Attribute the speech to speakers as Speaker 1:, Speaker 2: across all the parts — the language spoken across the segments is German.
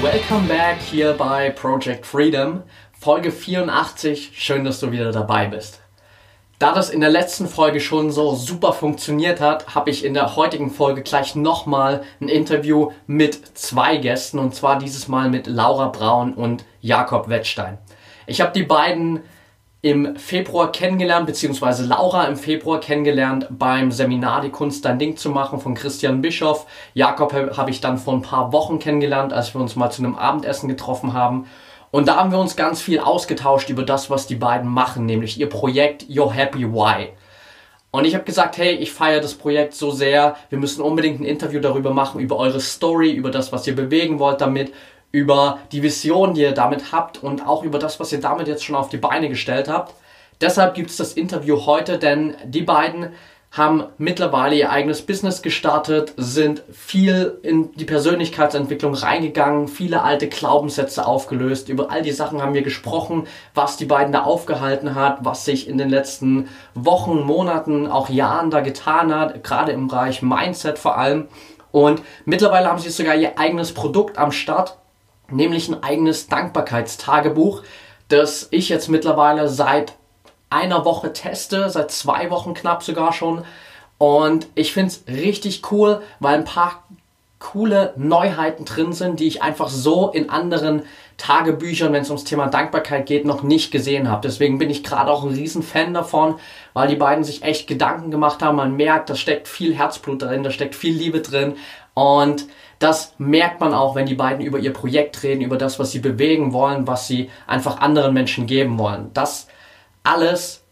Speaker 1: Welcome back hier bei Project Freedom, Folge 84. Schön, dass du wieder dabei bist. Da das in der letzten Folge schon so super funktioniert hat, habe ich in der heutigen Folge gleich nochmal ein Interview mit zwei Gästen und zwar dieses Mal mit Laura Braun und Jakob Wettstein. Ich habe die beiden im Februar kennengelernt, beziehungsweise Laura im Februar kennengelernt beim Seminar Die Kunst dein Ding zu machen von Christian Bischoff. Jakob habe ich dann vor ein paar Wochen kennengelernt, als wir uns mal zu einem Abendessen getroffen haben. Und da haben wir uns ganz viel ausgetauscht über das, was die beiden machen, nämlich ihr Projekt Your Happy Why. Und ich habe gesagt, hey, ich feiere das Projekt so sehr, wir müssen unbedingt ein Interview darüber machen, über eure Story, über das, was ihr bewegen wollt damit, über die Vision, die ihr damit habt und auch über das, was ihr damit jetzt schon auf die Beine gestellt habt. Deshalb gibt es das Interview heute, denn die beiden haben mittlerweile ihr eigenes Business gestartet, sind viel in die Persönlichkeitsentwicklung reingegangen, viele alte Glaubenssätze aufgelöst. Über all die Sachen haben wir gesprochen, was die beiden da aufgehalten hat, was sich in den letzten Wochen, Monaten, auch Jahren da getan hat, gerade im Bereich Mindset vor allem. Und mittlerweile haben sie sogar ihr eigenes Produkt am Start, nämlich ein eigenes Dankbarkeitstagebuch, das ich jetzt mittlerweile seit einer Woche teste, seit zwei Wochen knapp sogar schon. Und ich finde es richtig cool, weil ein paar coole Neuheiten drin sind, die ich einfach so in anderen Tagebüchern, wenn es ums Thema Dankbarkeit geht, noch nicht gesehen habe. Deswegen bin ich gerade auch ein riesen Fan davon, weil die beiden sich echt Gedanken gemacht haben. Man merkt, da steckt viel Herzblut drin, da steckt viel Liebe drin. Und das merkt man auch, wenn die beiden über ihr Projekt reden, über das, was sie bewegen wollen, was sie einfach anderen Menschen geben wollen. Das alles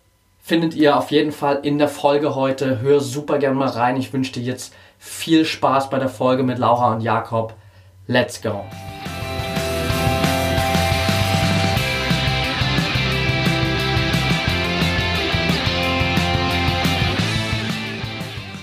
Speaker 1: findet ihr auf jeden Fall in der Folge heute. Hör super gerne mal rein. Ich wünsche dir jetzt viel Spaß bei der Folge mit Laura und Jakob. Let's go!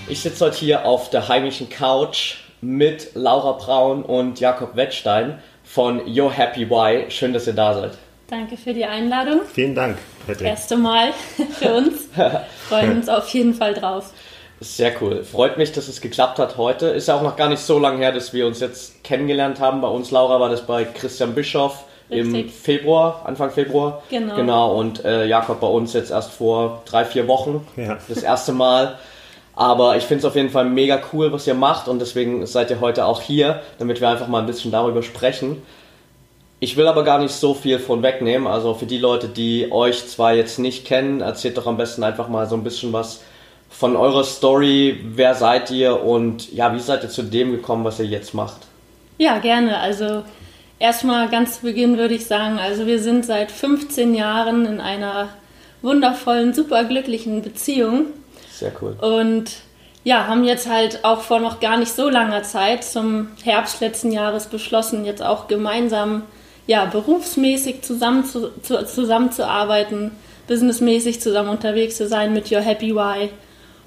Speaker 1: Ich sitze heute hier auf der heimischen Couch mit Laura Braun und Jakob Wettstein von Your Happy Why. Schön, dass ihr da seid.
Speaker 2: Danke für die Einladung.
Speaker 3: Vielen Dank,
Speaker 2: Patrick. Erste Mal für uns. Freuen uns auf jeden Fall drauf.
Speaker 1: Sehr cool. Freut mich, dass es geklappt hat heute. Ist ja auch noch gar nicht so lange her, dass wir uns jetzt kennengelernt haben. Bei uns, Laura, war das bei Christian Bischoff Richtig. im Februar, Anfang Februar.
Speaker 2: Genau.
Speaker 1: Genau. Und äh, Jakob bei uns jetzt erst vor drei, vier Wochen. Ja. Das erste Mal. Aber ich finde es auf jeden Fall mega cool, was ihr macht und deswegen seid ihr heute auch hier, damit wir einfach mal ein bisschen darüber sprechen. Ich will aber gar nicht so viel von wegnehmen. Also für die Leute, die euch zwar jetzt nicht kennen, erzählt doch am besten einfach mal so ein bisschen was von eurer Story. Wer seid ihr und ja, wie seid ihr zu dem gekommen, was ihr jetzt macht?
Speaker 2: Ja, gerne. Also erstmal ganz zu Beginn würde ich sagen, also wir sind seit 15 Jahren in einer wundervollen, superglücklichen Beziehung.
Speaker 1: Sehr cool.
Speaker 2: Und ja, haben jetzt halt auch vor noch gar nicht so langer Zeit zum Herbst letzten Jahres beschlossen, jetzt auch gemeinsam ja, berufsmäßig zusammen zu, zu, zusammenzuarbeiten, businessmäßig zusammen unterwegs zu sein mit Your Happy Why.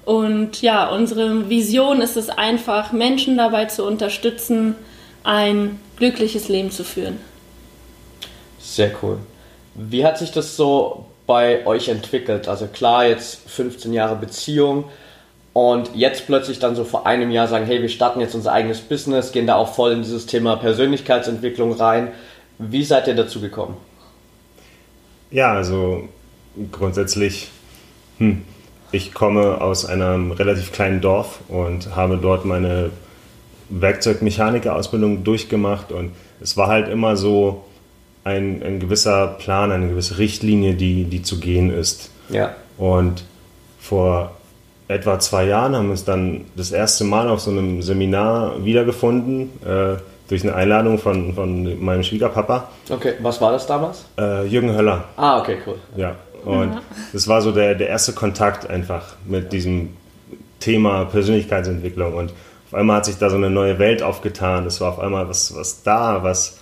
Speaker 2: Und ja, unsere Vision ist es einfach, Menschen dabei zu unterstützen, ein glückliches Leben zu führen.
Speaker 1: Sehr cool. Wie hat sich das so bei euch entwickelt? Also klar, jetzt 15 Jahre Beziehung und jetzt plötzlich dann so vor einem Jahr sagen, hey, wir starten jetzt unser eigenes Business, gehen da auch voll in dieses Thema Persönlichkeitsentwicklung rein. Wie seid ihr dazu gekommen?
Speaker 3: Ja, also grundsätzlich, hm, ich komme aus einem relativ kleinen Dorf und habe dort meine Werkzeugmechaniker-Ausbildung durchgemacht und es war halt immer so ein, ein gewisser Plan, eine gewisse Richtlinie, die, die zu gehen ist.
Speaker 1: Ja.
Speaker 3: Und vor etwa zwei Jahren haben wir uns dann das erste Mal auf so einem Seminar wiedergefunden. Äh, durch eine Einladung von, von meinem Schwiegerpapa.
Speaker 1: Okay, was war das damals?
Speaker 3: Äh, Jürgen Höller.
Speaker 1: Ah, okay, cool.
Speaker 3: Ja, und ja. das war so der, der erste Kontakt einfach mit diesem Thema Persönlichkeitsentwicklung. Und auf einmal hat sich da so eine neue Welt aufgetan. Es war auf einmal was, was da, was,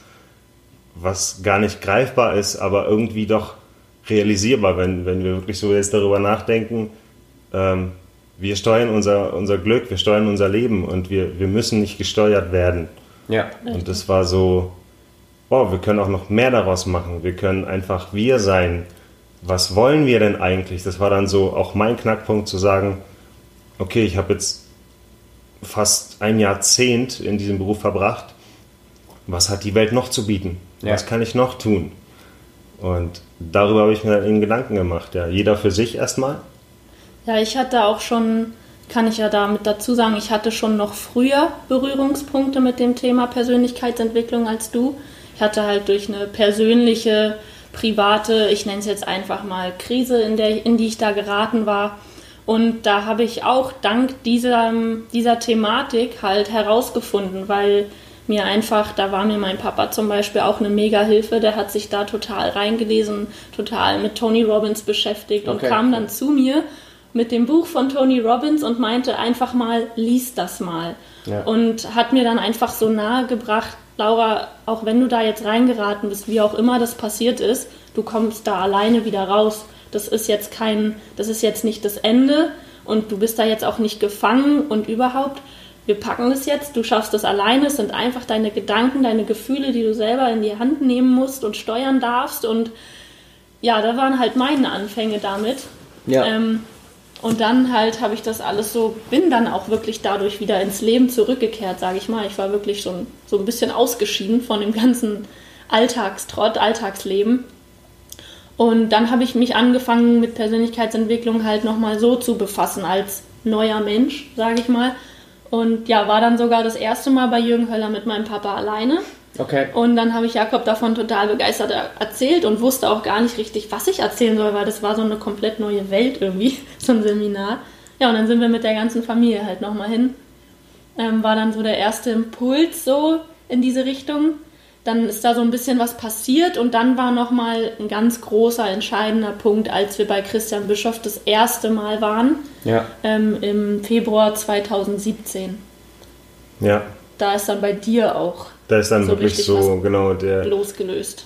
Speaker 3: was gar nicht greifbar ist, aber irgendwie doch realisierbar, wenn, wenn wir wirklich so jetzt darüber nachdenken. Ähm, wir steuern unser, unser Glück, wir steuern unser Leben und wir, wir müssen nicht gesteuert werden.
Speaker 4: Ja.
Speaker 3: Und das war so, wow, wir können auch noch mehr daraus machen. Wir können einfach wir sein. Was wollen wir denn eigentlich? Das war dann so auch mein Knackpunkt zu sagen, okay, ich habe jetzt fast ein Jahrzehnt in diesem Beruf verbracht. Was hat die Welt noch zu bieten?
Speaker 4: Ja.
Speaker 3: Was kann ich noch tun? Und darüber habe ich mir dann eben Gedanken gemacht. Ja, jeder für sich erstmal.
Speaker 2: Ja, ich hatte auch schon, kann ich ja damit dazu sagen, ich hatte schon noch früher Berührungspunkte mit dem Thema Persönlichkeitsentwicklung als du. Ich hatte halt durch eine persönliche, private, ich nenne es jetzt einfach mal Krise, in, der, in die ich da geraten war. Und da habe ich auch dank dieser, dieser Thematik halt herausgefunden, weil mir einfach, da war mir mein Papa zum Beispiel auch eine Mega-Hilfe, der hat sich da total reingelesen, total mit Tony Robbins beschäftigt und
Speaker 4: Okay.
Speaker 2: kam dann zu mir mit dem Buch von Tony Robbins und meinte einfach mal, lies das mal.
Speaker 4: Ja.
Speaker 2: Und hat mir dann einfach so nahe gebracht, Laura, auch wenn du da jetzt reingeraten bist, wie auch immer das passiert ist, du kommst da alleine wieder raus. Das ist jetzt kein, das ist jetzt nicht das Ende und du bist da jetzt auch nicht gefangen und überhaupt. Wir packen es jetzt, du schaffst es alleine, es sind einfach deine Gedanken, deine Gefühle, die du selber in die Hand nehmen musst und steuern darfst. Und ja, da waren halt meine Anfänge damit.
Speaker 4: Ja.
Speaker 2: Ähm, und dann halt habe ich das alles so, bin dann auch wirklich dadurch wieder ins Leben zurückgekehrt, sage ich mal. Ich war wirklich schon so ein bisschen ausgeschieden von dem ganzen Alltagstrott, Alltagsleben. Und dann habe ich mich angefangen mit Persönlichkeitsentwicklung halt nochmal so zu befassen als neuer Mensch, sage ich mal. Und ja, war dann sogar das erste Mal bei Jürgen Höller mit meinem Papa alleine.
Speaker 4: Okay.
Speaker 2: Und dann habe ich Jakob davon total begeistert er- erzählt und wusste auch gar nicht richtig, was ich erzählen soll, weil das war so eine komplett neue Welt irgendwie, so ein Seminar. Ja, und dann sind wir mit der ganzen Familie halt nochmal hin. Ähm, war dann so der erste Impuls so in diese Richtung. Dann ist da so ein bisschen was passiert und dann war nochmal ein ganz großer, entscheidender Punkt, als wir bei Christian Bischoff das erste Mal waren,
Speaker 4: Ja.
Speaker 2: ähm, im Februar 2017.
Speaker 3: Ja,
Speaker 2: Da ist dann bei dir auch
Speaker 3: da ist dann
Speaker 2: So
Speaker 3: wirklich so, genau, der,
Speaker 2: losgelöst.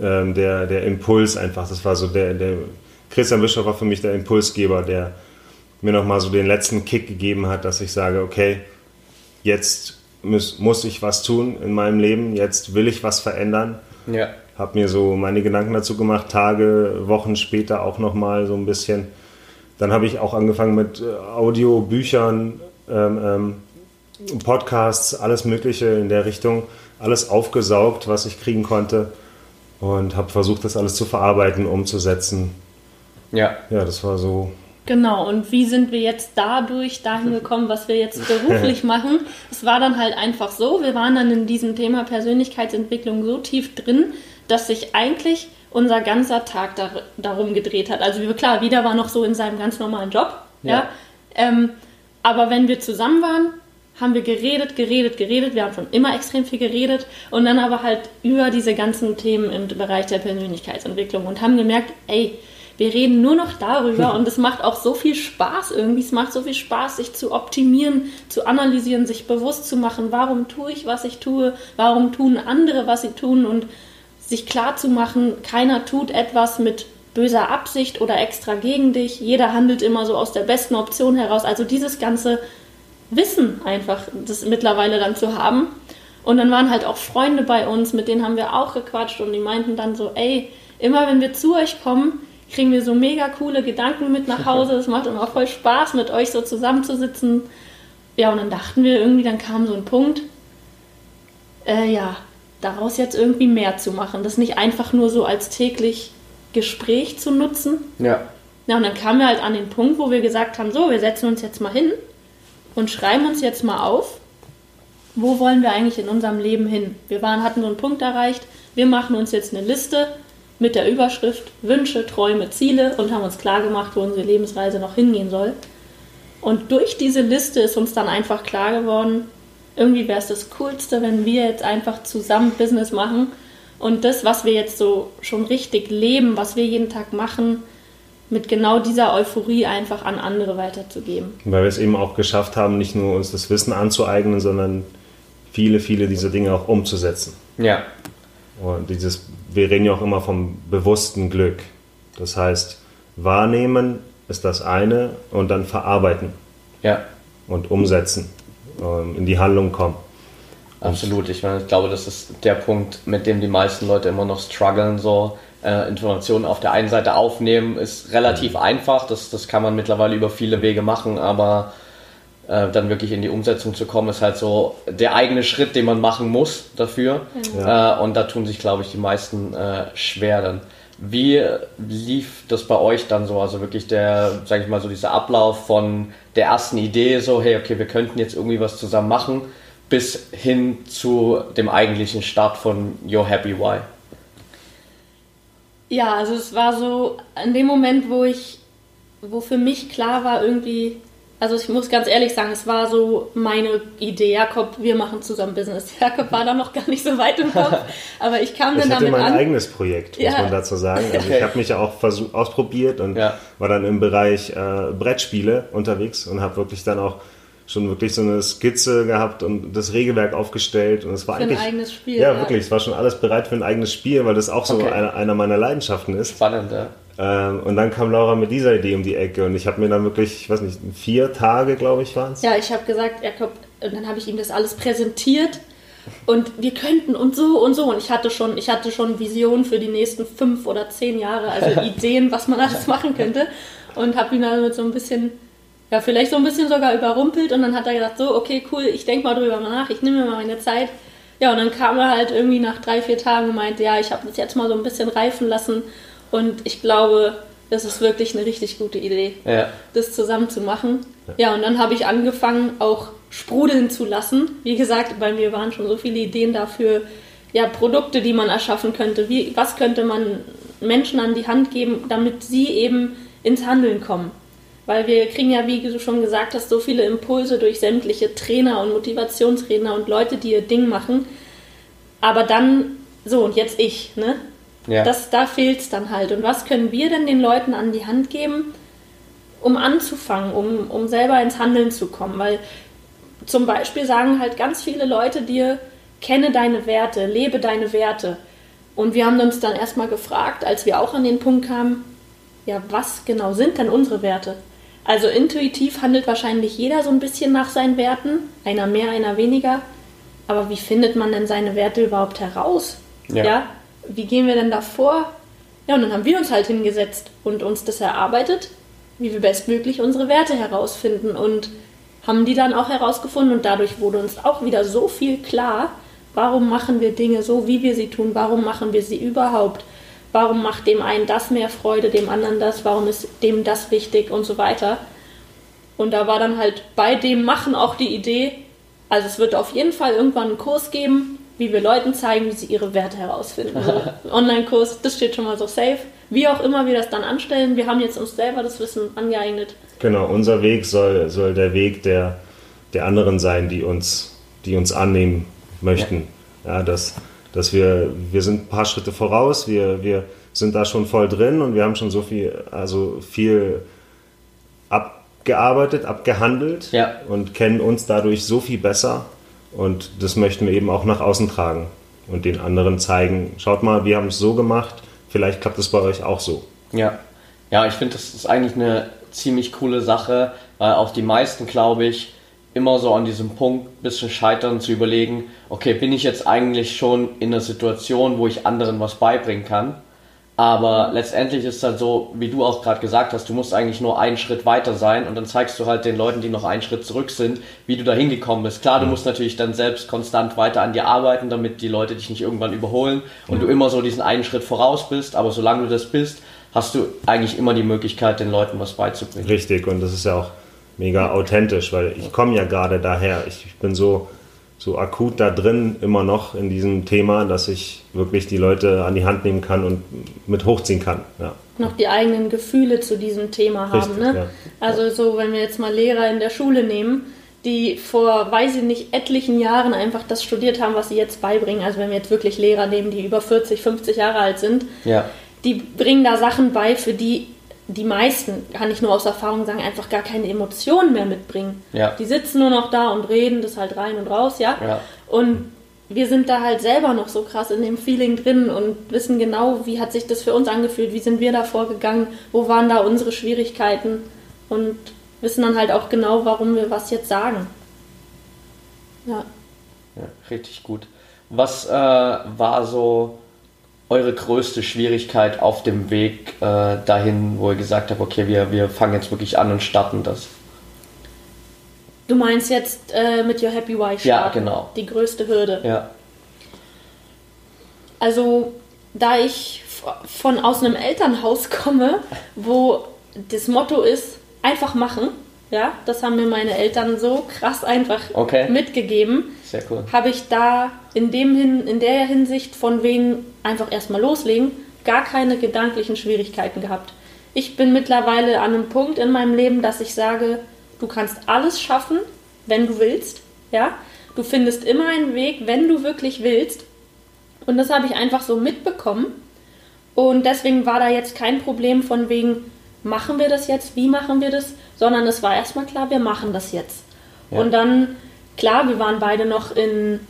Speaker 3: ähm, der, der Impuls einfach. Das war so der, der Christian Bischof war für mich der Impulsgeber, der mir nochmal so den letzten Kick gegeben hat, dass ich sage, okay, jetzt muss, muss ich was tun in meinem Leben, jetzt will ich was verändern.
Speaker 4: Ja.
Speaker 3: Habe mir so meine Gedanken dazu gemacht, Tage, Wochen später auch nochmal so ein bisschen. Dann habe ich auch angefangen mit äh, Audio, Büchern, ähm, ähm, Podcasts, alles Mögliche in der Richtung, alles aufgesaugt, was ich kriegen konnte und habe versucht, das alles zu verarbeiten, umzusetzen.
Speaker 4: Ja.
Speaker 3: Ja, das war so.
Speaker 2: Genau, und wie sind wir jetzt dadurch dahin gekommen, was wir jetzt beruflich machen? Es war dann halt einfach so, wir waren dann in diesem Thema Persönlichkeitsentwicklung so tief drin, dass sich eigentlich unser ganzer Tag dar darum gedreht hat. Also klar, wieder war noch so in seinem ganz normalen Job, ja.
Speaker 4: Ja.
Speaker 2: Ähm, aber wenn wir zusammen waren, haben wir geredet, geredet, geredet. Wir haben schon immer extrem viel geredet und dann aber halt über diese ganzen Themen im Bereich der Persönlichkeitsentwicklung und haben gemerkt, ey, wir reden nur noch darüber und es macht auch so viel Spaß irgendwie. Es macht so viel Spaß, sich zu optimieren, zu analysieren, sich bewusst zu machen, warum tue ich, was ich tue, warum tun andere, was sie tun und sich klar zu machen, keiner tut etwas mit böser Absicht oder extra gegen dich. Jeder handelt immer so aus der besten Option heraus. Also dieses ganze Wissen einfach, das mittlerweile dann zu haben. Und dann waren halt auch Freunde bei uns, mit denen haben wir auch gequatscht und die meinten dann so, ey, immer wenn wir zu euch kommen, kriegen wir so mega coole Gedanken mit nach Hause. Es macht uns auch voll Spaß, mit euch so zusammenzusitzen. Ja, und dann dachten wir irgendwie, dann kam so ein Punkt, äh, ja, daraus jetzt irgendwie mehr zu machen. Das nicht einfach nur so als täglich Gespräch zu nutzen.
Speaker 4: Ja.
Speaker 2: Ja, und dann kamen wir halt an den Punkt, wo wir gesagt haben, so, wir setzen uns jetzt mal hin und schreiben uns jetzt mal auf, wo wollen wir eigentlich in unserem Leben hin? Wir waren, hatten so einen Punkt erreicht, wir machen uns jetzt eine Liste mit der Überschrift Wünsche, Träume, Ziele und haben uns klar gemacht, wo unsere Lebensreise noch hingehen soll. Und durch diese Liste ist uns dann einfach klar geworden, irgendwie wäre es das Coolste, wenn wir jetzt einfach zusammen Business machen und das, was wir jetzt so schon richtig leben, was wir jeden Tag machen, mit genau dieser Euphorie einfach an andere weiterzugeben.
Speaker 3: Weil wir es eben auch geschafft haben, nicht nur uns das Wissen anzueignen, sondern viele, viele dieser Dinge auch umzusetzen.
Speaker 4: Ja.
Speaker 3: Und dieses, wir reden ja auch immer vom bewussten Glück. Das heißt, wahrnehmen ist das eine und dann verarbeiten
Speaker 4: Ja,
Speaker 3: und umsetzen, ähm, in die Handlung kommen.
Speaker 4: absolut. Ich, meine, ich glaube, das ist der Punkt, mit dem die meisten Leute immer noch strugglen. So äh, Informationen auf der einen Seite aufnehmen ist relativ einfach. Das, das kann man mittlerweile über viele Wege machen, aber äh, dann wirklich in die Umsetzung zu kommen, ist halt so der eigene Schritt, den man machen muss dafür. Äh, und da tun sich, glaube ich, die meisten äh, schwer dann. Wie lief das bei euch dann so? Also wirklich der, sage ich mal, so dieser Ablauf von der ersten Idee, so, hey, okay, wir könnten jetzt irgendwie was zusammen machen, bis hin zu dem eigentlichen Start von Your Happy Why.
Speaker 2: Ja, also es war so in dem Moment, wo ich, wo für mich klar war, irgendwie, also ich muss ganz ehrlich sagen, es war so meine Idee, Jakob, wir machen zusammen Business. Jakob war da noch gar nicht so weit im Kopf, aber ich kam
Speaker 3: Ich
Speaker 2: dann
Speaker 3: hatte
Speaker 2: damit
Speaker 3: mein
Speaker 2: an.
Speaker 3: eigenes Projekt, muss
Speaker 2: Ja.
Speaker 3: man dazu sagen. Also
Speaker 4: Okay.
Speaker 3: ich habe mich ja auch versucht, ausprobiert und
Speaker 4: Ja.
Speaker 3: war dann im Bereich äh, Brettspiele unterwegs und habe wirklich dann auch schon wirklich so eine Skizze gehabt und das Regelwerk aufgestellt und es war
Speaker 2: Für ein
Speaker 3: eigentlich
Speaker 2: eigenes Spiel,
Speaker 3: Ja,
Speaker 2: ja.
Speaker 3: wirklich, es war schon alles bereit für ein eigenes Spiel, weil das auch so
Speaker 4: Okay.
Speaker 3: einer, einer meiner Leidenschaften ist.
Speaker 4: Spannend, ja.
Speaker 3: Ähm, und dann kam Laura mit dieser Idee um die Ecke und ich habe mir dann wirklich, ich weiß nicht, vier Tage, glaube ich, waren es.
Speaker 2: Ja, ich habe gesagt, Jakob, und dann habe ich ihm das alles präsentiert und wir könnten und so und so und ich hatte schon, ich hatte schon Visionen für die nächsten fünf oder zehn Jahre, also Ideen, was man alles machen könnte und habe ihn dann mit so ein bisschen, ja vielleicht so ein bisschen sogar überrumpelt und dann hat er gesagt, so okay cool, ich denke mal drüber nach, ich nehme mir mal meine Zeit. Ja und dann kam er halt irgendwie nach drei vier Tagen und meinte, ja ich habe das jetzt mal so ein bisschen reifen lassen und ich glaube, das ist wirklich eine richtig gute Idee
Speaker 4: Ja,
Speaker 2: das zusammen zu machen. Ja, und dann habe ich angefangen, auch sprudeln zu lassen. Wie gesagt, bei mir waren schon so viele Ideen dafür, ja, Produkte, die man erschaffen könnte. Wie, was könnte man Menschen an die Hand geben, damit sie eben ins Handeln kommen? Weil wir kriegen ja, wie du schon gesagt hast, so viele Impulse durch sämtliche Trainer und Motivationstrainer und Leute, die ihr Ding machen. Aber dann, so, und jetzt ich, ne?
Speaker 4: Ja.
Speaker 2: Das, da fehlt es dann halt. Und was können wir denn den Leuten an die Hand geben, um anzufangen, um, um selber ins Handeln zu kommen? Weil zum Beispiel sagen halt ganz viele Leute dir, kenne deine Werte, lebe deine Werte. Und wir haben uns dann erstmal gefragt, als wir auch an den Punkt kamen, ja, was genau sind denn unsere Werte? Also intuitiv handelt wahrscheinlich jeder so ein bisschen nach seinen Werten, einer mehr, einer weniger. Aber wie findet man denn seine Werte überhaupt heraus?
Speaker 4: Ja.
Speaker 2: ja? Wie gehen wir denn da vor? Ja, und dann haben wir uns halt hingesetzt und uns das erarbeitet, wie wir bestmöglich unsere Werte herausfinden und haben die dann auch herausgefunden und dadurch wurde uns auch wieder so viel klar, warum machen wir Dinge so, wie wir sie tun, warum machen wir sie überhaupt, warum macht dem einen das mehr Freude, dem anderen das, warum ist dem das wichtig und so weiter. Und da war dann halt bei dem Machen auch die Idee, also es wird auf jeden Fall irgendwann einen Kurs geben, wie wir Leuten zeigen, wie sie ihre Werte herausfinden. Also Online-Kurs, das steht schon mal so safe. Wie auch immer wir das dann anstellen, wir haben jetzt uns selber das Wissen angeeignet.
Speaker 3: Genau, unser Weg soll, soll der Weg der, der anderen sein, die uns, die uns annehmen möchten. Ja, dass, dass wir, wir sind ein paar Schritte voraus, wir, wir sind da schon voll drin und wir haben schon so viel, also viel abgearbeitet, abgehandelt
Speaker 4: Ja.
Speaker 3: und kennen uns dadurch so viel besser. Und das möchten wir eben auch nach außen tragen und den anderen zeigen, schaut mal, wir haben es so gemacht, vielleicht klappt es bei euch auch so.
Speaker 4: Ja, ja, ich finde, das ist eigentlich eine ziemlich coole Sache, weil auch die meisten, glaube ich, immer so an diesem Punkt ein bisschen scheitern zu überlegen, okay, bin ich jetzt eigentlich schon in einer Situation, wo ich anderen was beibringen kann? Aber letztendlich ist es halt so, wie du auch gerade gesagt hast, du musst eigentlich nur einen Schritt weiter sein und dann zeigst du halt den Leuten, die noch einen Schritt zurück sind, wie du da hingekommen bist. Klar, du musst natürlich dann selbst konstant weiter an dir arbeiten, damit die Leute dich nicht irgendwann überholen und du immer so diesen einen Schritt voraus bist, aber solange du das bist, hast du eigentlich immer die Möglichkeit, den Leuten was beizubringen.
Speaker 3: Richtig, und das ist ja auch mega authentisch, weil ich komme ja gerade daher. Ich, ich bin so, so akut da drin immer noch in diesem Thema, dass ich wirklich die Leute an die Hand nehmen kann und mit hochziehen kann. Ja.
Speaker 2: Noch die eigenen Gefühle zu diesem Thema haben.
Speaker 3: Richtig,
Speaker 2: ne?
Speaker 3: ja.
Speaker 2: Also so, wenn wir jetzt mal Lehrer in der Schule nehmen, die vor, weiß ich nicht, etlichen Jahren einfach das studiert haben, was sie jetzt beibringen. Also wenn wir jetzt wirklich Lehrer nehmen, die über 40, 50 Jahre alt sind,
Speaker 4: Ja,
Speaker 2: die bringen da Sachen bei, für die die meisten, kann ich nur aus Erfahrung sagen, einfach gar keine Emotionen mehr mitbringen.
Speaker 4: Ja.
Speaker 2: Die sitzen nur noch da und reden das halt rein und raus, ja.
Speaker 4: Ja.
Speaker 2: Und wir sind da halt selber noch so krass in dem Feeling drin und wissen genau, wie hat sich das für uns angefühlt, wie sind wir da vorgegangen, wo waren da unsere Schwierigkeiten und wissen dann halt auch genau, warum wir was jetzt sagen. Ja.
Speaker 4: Ja, richtig gut. Was äh, war so eure größte Schwierigkeit auf dem Weg äh, dahin, wo ihr gesagt habt, okay, wir, wir fangen jetzt wirklich an und starten das?
Speaker 2: Du meinst jetzt äh, mit Your Happy Wife
Speaker 4: Ja, genau.
Speaker 2: Die größte Hürde.
Speaker 4: Ja.
Speaker 2: Also, da ich von aus einem Elternhaus komme, wo das Motto ist, einfach machen, ja, das haben mir meine Eltern so krass einfach
Speaker 4: Okay.
Speaker 2: mitgegeben,
Speaker 4: Sehr cool.
Speaker 2: habe ich da in, dem hin, in der Hinsicht von wegen einfach erstmal loslegen, gar keine gedanklichen Schwierigkeiten gehabt. Ich bin mittlerweile an einem Punkt in meinem Leben, dass ich sage, du kannst alles schaffen, wenn du willst, ja. Du findest immer einen Weg, wenn du wirklich willst. Und das habe ich einfach so mitbekommen. Und deswegen war da jetzt kein Problem von wegen, machen wir das jetzt, wie machen wir das, sondern es war erstmal klar, wir machen das jetzt.
Speaker 4: Ja.
Speaker 2: Und dann, klar, wir waren beide noch in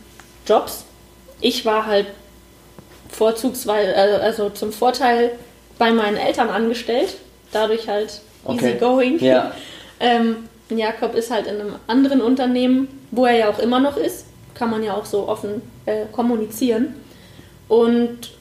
Speaker 2: Jobs. Ich war halt vorzugsweise, äh, also zum Vorteil bei meinen Eltern angestellt, dadurch halt
Speaker 4: Okay.
Speaker 2: easy going.
Speaker 4: Ja.
Speaker 2: Ähm, Jakob ist halt in einem anderen Unternehmen, wo er ja auch immer noch ist, kann man ja auch so offen äh, kommunizieren. Und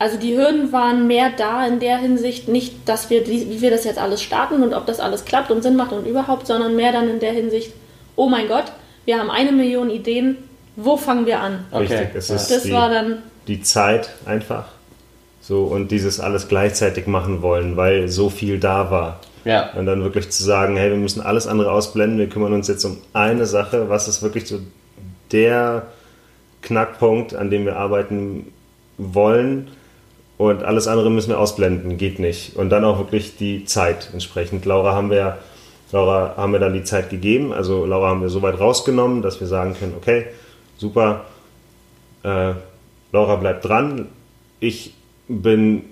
Speaker 2: also die Hürden waren mehr da in der Hinsicht, nicht, dass wir, wie wir das jetzt alles starten und ob das alles klappt und Sinn macht und überhaupt, sondern mehr dann in der Hinsicht, oh mein Gott, wir haben eine Million Ideen, wo fangen wir an?
Speaker 4: Okay.
Speaker 3: Richtig, es
Speaker 4: Ja.
Speaker 3: ist
Speaker 2: Das
Speaker 3: die,
Speaker 2: war dann,
Speaker 3: die Zeit einfach. So, und dieses alles gleichzeitig machen wollen, weil so viel da war.
Speaker 4: Ja.
Speaker 3: Und dann wirklich zu sagen, hey, wir müssen alles andere ausblenden, wir kümmern uns jetzt um eine Sache, was ist wirklich so der Knackpunkt, an dem wir arbeiten wollen und alles andere müssen wir ausblenden, geht nicht. Und dann auch wirklich die Zeit entsprechend. Laura haben wir Laura haben wir dann die Zeit gegeben, also Laura haben wir so weit rausgenommen, dass wir sagen können, okay, super, äh, Laura bleibt dran, ich bin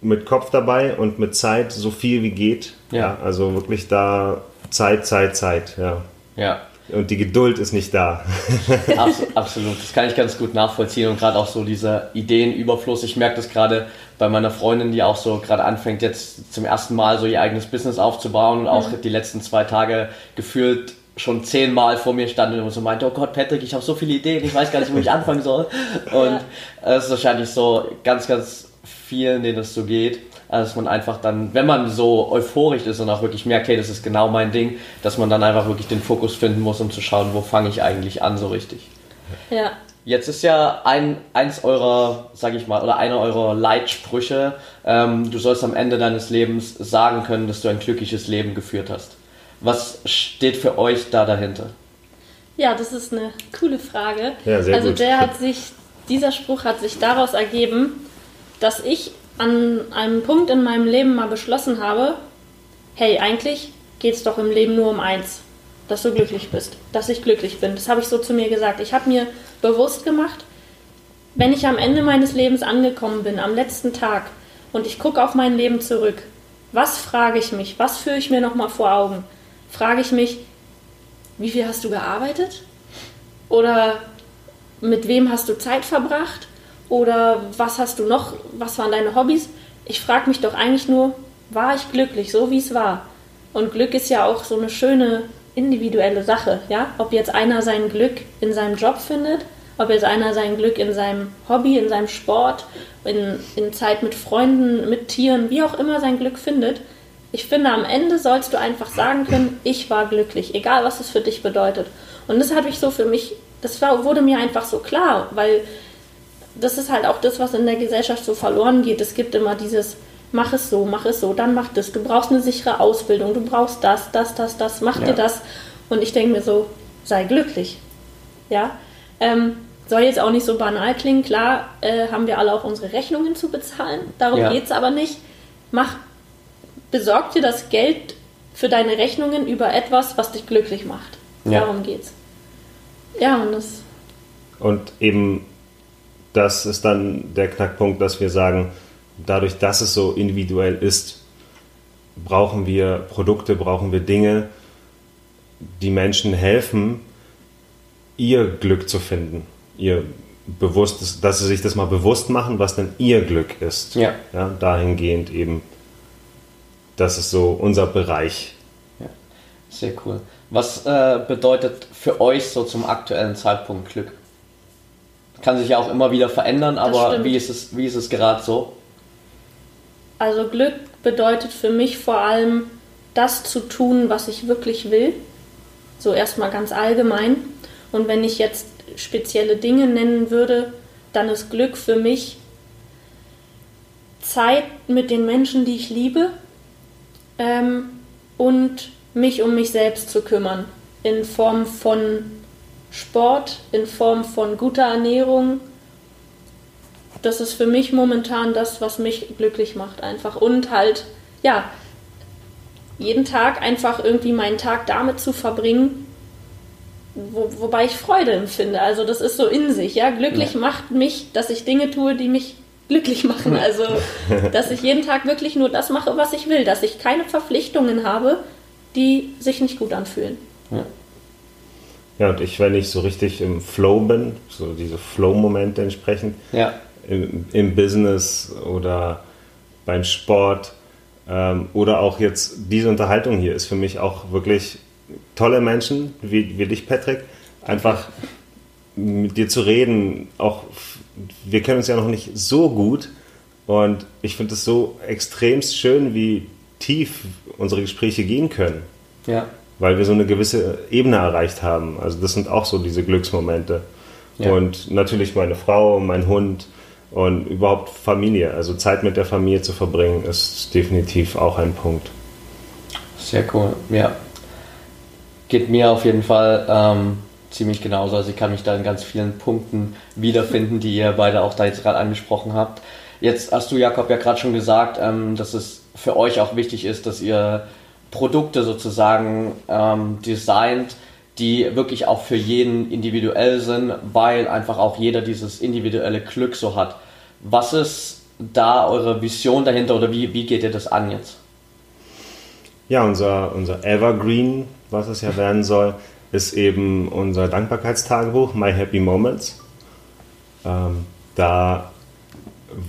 Speaker 3: mit Kopf dabei und mit Zeit so viel wie geht.
Speaker 4: Ja.
Speaker 3: Also wirklich da Zeit, Zeit, Zeit, ja.
Speaker 4: Ja.
Speaker 3: Und die Geduld ist nicht da.
Speaker 4: Abs absolut, das kann ich ganz gut nachvollziehen und gerade auch so dieser Ideenüberfluss. Ich merke das gerade bei meiner Freundin, die auch so gerade anfängt, jetzt zum ersten Mal so ihr eigenes Business aufzubauen und auch die letzten zwei Tage gefühlt schon zehnmal vor mir stand und so meinte, oh Gott, Patrick, ich habe so viele Ideen, ich weiß gar nicht, wo ich anfangen soll. Und es ist wahrscheinlich so ganz, ganz vielen, denen es so geht, dass man einfach dann, wenn man so euphorisch ist und auch wirklich merkt, hey, das ist genau mein Ding, dass man dann einfach wirklich den Fokus finden muss, um zu schauen, wo fange ich eigentlich an so richtig.
Speaker 2: ja,
Speaker 4: Jetzt ist ja ein, eins eurer, sag ich mal, oder einer eurer Leitsprüche, ähm, du sollst am Ende deines Lebens sagen können, dass du ein glückliches Leben geführt hast. Was steht für euch da dahinter?
Speaker 2: Ja, das ist eine coole Frage.
Speaker 3: Ja, sehr
Speaker 2: also
Speaker 3: gut.
Speaker 2: der hat sich, dieser Spruch hat sich daraus ergeben, dass ich an einem Punkt in meinem Leben mal beschlossen habe, hey, eigentlich geht es doch im Leben nur um eins, dass du glücklich bist, dass ich glücklich bin. Das habe ich so zu mir gesagt. Ich habe mir bewusst gemacht, wenn ich am Ende meines Lebens angekommen bin, am letzten Tag, und ich gucke auf mein Leben zurück, was frage ich mich, was führe ich mir nochmal vor Augen? Frage ich mich, wie viel hast du gearbeitet? Oder mit wem hast du Zeit verbracht? Oder was hast du noch, was waren deine Hobbys? Ich frage mich doch eigentlich nur, war ich glücklich, so wie es war? Und Glück ist ja auch so eine schöne individuelle Sache, ja? Ob jetzt einer sein Glück in seinem Job findet, ob jetzt einer sein Glück in seinem Hobby, in seinem Sport, in, in Zeit mit Freunden, mit Tieren, wie auch immer sein Glück findet. Ich finde, am Ende sollst du einfach sagen können, ich war glücklich, egal was es für dich bedeutet. Und das habe ich so für mich, das war, wurde mir einfach so klar, weil das ist halt auch das, was in der Gesellschaft so verloren geht. Es gibt immer dieses, mach es so, mach es so, dann mach das. Du brauchst eine sichere Ausbildung, du brauchst das, das, das, das, mach
Speaker 4: Ja.
Speaker 2: dir das. Und ich denke mir so, sei glücklich. Ja, ähm, soll jetzt auch nicht so banal klingen. Klar äh, haben wir alle auch unsere Rechnungen zu bezahlen. Darum
Speaker 4: Ja.
Speaker 2: geht es aber nicht. Mach, besorg dir das Geld für deine Rechnungen über etwas, was dich glücklich macht.
Speaker 4: Ja.
Speaker 2: Darum geht's. Ja, und das
Speaker 3: Und eben, das ist dann der Knackpunkt, dass wir sagen, dadurch, dass es so individuell ist, brauchen wir Produkte, brauchen wir Dinge, die Menschen helfen, ihr Glück zu finden. ihr bewusst, dass sie sich das mal bewusst machen, was denn ihr Glück ist.
Speaker 4: Ja.
Speaker 3: ja dahingehend eben, das ist so unser Bereich.
Speaker 4: Ja, sehr cool. Was äh, bedeutet für euch so zum aktuellen Zeitpunkt Glück? Kann sich ja auch immer wieder verändern, aber wie ist es, wie ist es gerade so?
Speaker 2: Also Glück bedeutet für mich vor allem das zu tun, was ich wirklich will. So erstmal ganz allgemein. Und wenn ich jetzt spezielle Dinge nennen würde, dann ist Glück für mich Zeit mit den Menschen, die ich liebe ähm, und mich um mich selbst zu kümmern. In Form von Sport, in Form von guter Ernährung. Das ist für mich momentan das, was mich glücklich macht, einfach. Und halt, ja, jeden Tag einfach irgendwie meinen Tag damit zu verbringen, wo, wobei ich Freude empfinde. Also das ist so in sich, ja. Glücklich ja. macht mich, dass ich Dinge tue, die mich glücklich machen. Also, dass ich jeden Tag wirklich nur das mache, was ich will, dass ich keine Verpflichtungen habe, die sich nicht gut anfühlen.
Speaker 3: Ja. Ja, und ich, wenn ich so richtig im Flow bin, so diese Flow-Momente entsprechend,
Speaker 4: ja.
Speaker 3: im, im, Business oder beim Sport ähm, oder auch jetzt diese Unterhaltung hier ist für mich auch wirklich tolle Menschen wie, wie dich, Patrick. Einfach mit dir zu reden, auch wir kennen uns ja noch nicht so gut und ich finde es so extremst schön, wie tief unsere Gespräche gehen können.
Speaker 4: Ja.
Speaker 3: Weil wir so eine gewisse Ebene erreicht haben. Also das sind auch so diese Glücksmomente. Ja. Und natürlich meine Frau, mein Hund und überhaupt Familie. Also Zeit mit der Familie zu verbringen, ist definitiv auch ein Punkt.
Speaker 4: Sehr cool, ja. Geht mir auf jeden Fall ähm, ziemlich genauso. Also ich kann mich da in ganz vielen Punkten wiederfinden, die ihr beide auch da jetzt gerade angesprochen habt. Jetzt hast du, Jakob, ja gerade schon gesagt, ähm, dass es für euch auch wichtig ist, dass ihr Produkte sozusagen ähm, designt, die wirklich auch für jeden individuell sind, weil einfach auch jeder dieses individuelle Glück so hat. Was ist da eure Vision dahinter oder wie, wie geht ihr das an jetzt?
Speaker 3: Ja, unser, unser Evergreen, was es ja werden soll, ist eben unser Dankbarkeitstagebuch, My Happy Moments. Ähm, da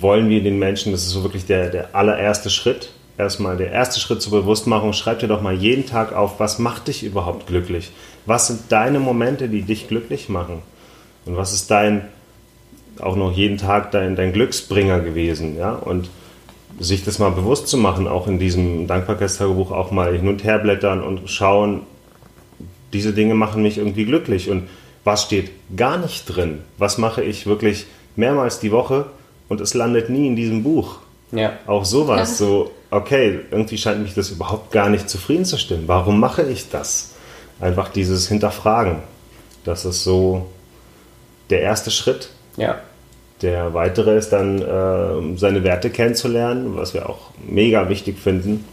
Speaker 3: wollen wir den Menschen, das ist so wirklich der, der allererste Schritt, erstmal der erste Schritt zur Bewusstmachung, schreib dir doch mal jeden Tag auf, was macht dich überhaupt glücklich? Was sind deine Momente, die dich glücklich machen? Und was ist dein, auch noch jeden Tag dein, dein Glücksbringer gewesen? Ja? Und sich das mal bewusst zu machen, auch in diesem Dankbarkeitstagebuch auch mal hin und her blättern und schauen, diese Dinge machen mich irgendwie glücklich. Und was steht gar nicht drin? Was mache ich wirklich mehrmals die Woche und es landet nie in diesem Buch?
Speaker 4: Ja.
Speaker 3: Auch sowas, so, okay, irgendwie scheint mich das überhaupt gar nicht zufriedenzustimmen. Warum mache ich das? Einfach dieses Hinterfragen. Das ist so der erste Schritt.
Speaker 4: Ja.
Speaker 3: Der weitere ist dann, äh, seine Werte kennenzulernen, was wir auch mega wichtig finden.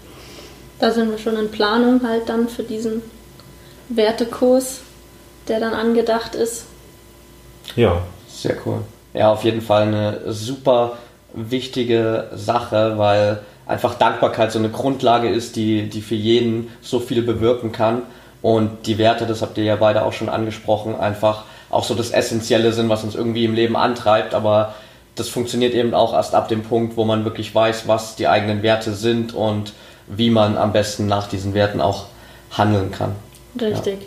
Speaker 2: Da sind wir schon in Planung halt dann für diesen Wertekurs, der dann angedacht ist.
Speaker 3: Ja.
Speaker 4: Sehr cool. Ja, auf jeden Fall eine super wichtige Sache, weil einfach Dankbarkeit so eine Grundlage ist, die, die für jeden so viel bewirken kann. Und die Werte, das habt ihr ja beide auch schon angesprochen, einfach auch so das Essentielle sind, was uns irgendwie im Leben antreibt. Aber das funktioniert eben auch erst ab dem Punkt, wo man wirklich weiß, was die eigenen Werte sind und wie man am besten nach diesen Werten auch handeln kann.
Speaker 2: Richtig.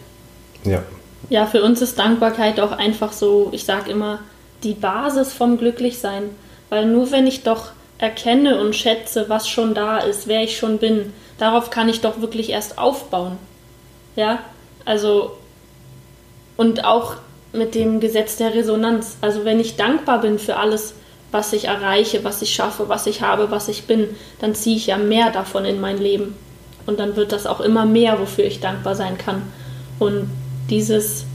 Speaker 3: Ja.
Speaker 2: Ja, für uns ist Dankbarkeit auch einfach so, ich sage immer, die Basis vom Glücklichsein. Weil nur wenn ich doch erkenne und schätze, was schon da ist, wer ich schon bin, darauf kann ich doch wirklich erst aufbauen. Ja, also und auch mit dem Gesetz der Resonanz. Also wenn ich dankbar bin für alles, was ich erreiche, was ich schaffe, was ich habe, was ich bin, dann ziehe ich ja mehr davon in mein Leben. Und dann wird das auch immer mehr, wofür ich dankbar sein kann. Und dieses,